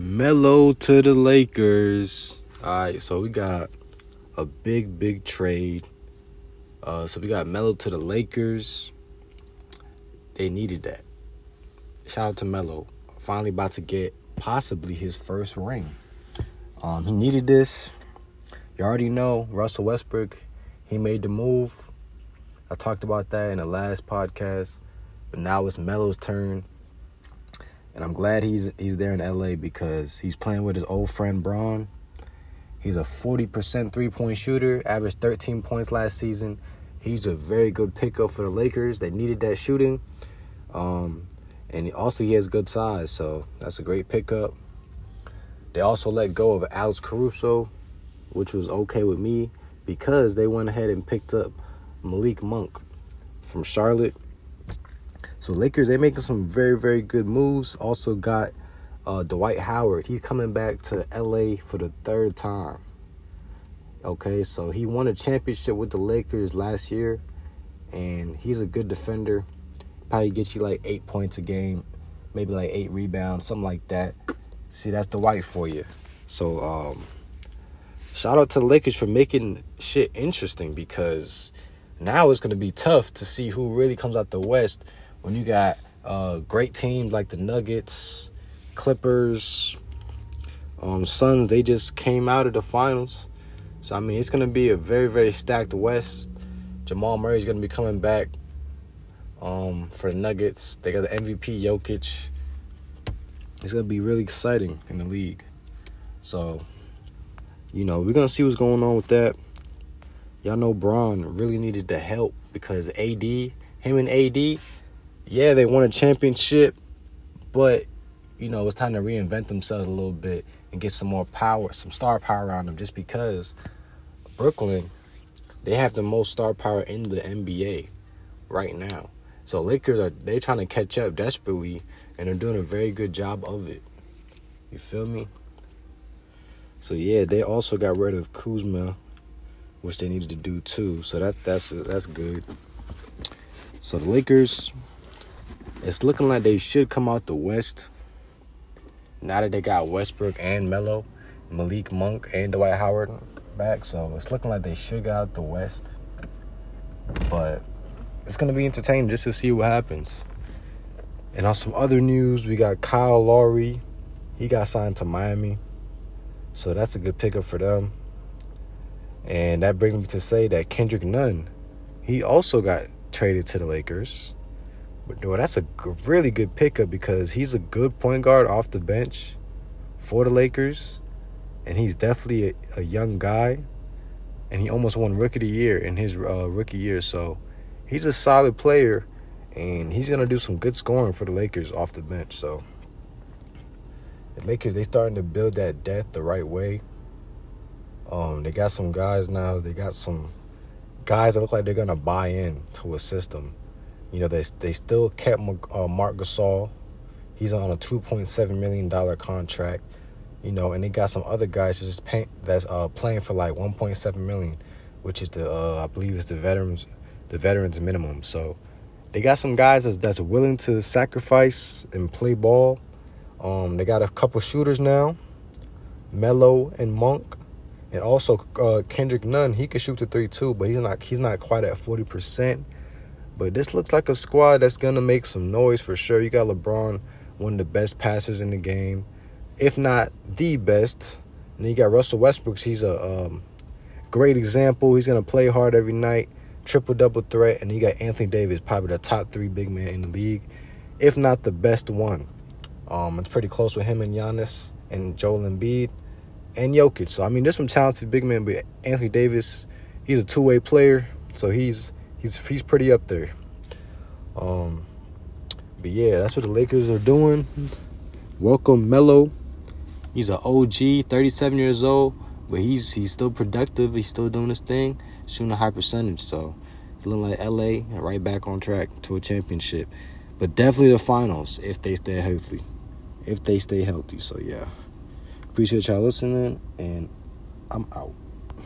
Melo to the Lakers. All right, so we got a big, big trade. Uh, so we got Melo to the Lakers. They needed that. Shout out to Melo. Finally about to get possibly his first ring. Um, he needed this. You already know Russell Westbrook. He made the move. I talked about that in the last podcast. But now it's Melo's turn. And I'm glad he's he's there in LA because he's playing with his old friend Bron. He's a 40% three-point shooter, averaged 13 points last season. He's a very good pickup for the Lakers. They needed that shooting. Um, and also he has good size, so that's a great pickup. They also let go of Alex Caruso, which was okay with me because they went ahead and picked up Malik Monk from Charlotte. So Lakers, they making some very, very good moves. Also got uh, Dwight Howard. He's coming back to LA for the third time. Okay, so he won a championship with the Lakers last year, and he's a good defender. Probably get you like eight points a game, maybe like eight rebounds, something like that. See, that's Dwight for you. So, um, shout out to the Lakers for making shit interesting because now it's going to be tough to see who really comes out the West when you got uh, great teams like the Nuggets, Clippers, um, Suns. They just came out of the finals. So, I mean, it's going to be a very, very stacked West. Jamal Murray's going to be coming back um, for the Nuggets. They got the MVP Jokic. It's going to be really exciting in the league. So, you know, we're going to see what's going on with that. Y'all know Bron really needed the help because AD, him and AD, yeah, they won a championship, but you know, it's time to reinvent themselves a little bit and get some more power, some star power around them just because Brooklyn, they have the most star power in the NBA right now. So Lakers are they trying to catch up desperately and they're doing a very good job of it. You feel me? So yeah, they also got rid of Kuzma, which they needed to do too. So that's that's that's good. So the Lakers, it's looking like they should come out the West. Now that they got Westbrook and Melo, Malik Monk and Dwight Howard back, so it's looking like they should get out the West. But it's gonna be entertaining just to see what happens. And on some other news, we got Kyle Lowry. He got signed to Miami. So that's a good pickup for them. And that brings me to say that Kendrick Nunn, he also got traded to the Lakers. Well, that's a really good pickup because he's a good point guard off the bench for the Lakers. And he's definitely a, a young guy. And he almost won Rookie of the Year in his uh, rookie year. So he's a solid player. And he's going to do some good scoring for the Lakers off the bench. So the Lakers, they starting to build that depth the right way. Um, they got some guys now. They got some guys that look like they're gonna buy in to a system. You know, they they still kept uh, Marc Gasol. He's on a two point seven million dollar contract. You know, and they got some other guys just pay, that's uh, playing for like one point seven million, which is the uh, I believe is the veterans the veterans minimum. So they got some guys that's, that's willing to sacrifice and play ball. Um, they got a couple shooters now, Melo and Monk and also uh, Kendrick Nunn, he can shoot the three too, but he's not he's not quite at forty percent. But this looks like a squad that's gonna make some noise for sure. You got LeBron, one of the best passers in the game, if not the best. And then you got Russell Westbrook. He's a um, great example. He's gonna play hard every night, triple double threat. And you got Anthony Davis, probably the top three big man in the league, if not the best one. Um, it's pretty close with him and Giannis and Joel Embiid and Jokic. So I mean, there's some talented big men, but Anthony Davis, he's a two way player, so he's he's he's pretty up there. Um, but yeah, that's what the Lakers are doing. Welcome Melo. He's an OG, 37 years old, but he's he's still productive. He's still doing his thing, shooting a high percentage. So it's looking like LA right back on track to a championship. But definitely the finals if they stay healthy. If they stay healthy. So yeah. Appreciate y'all listening, and I'm out.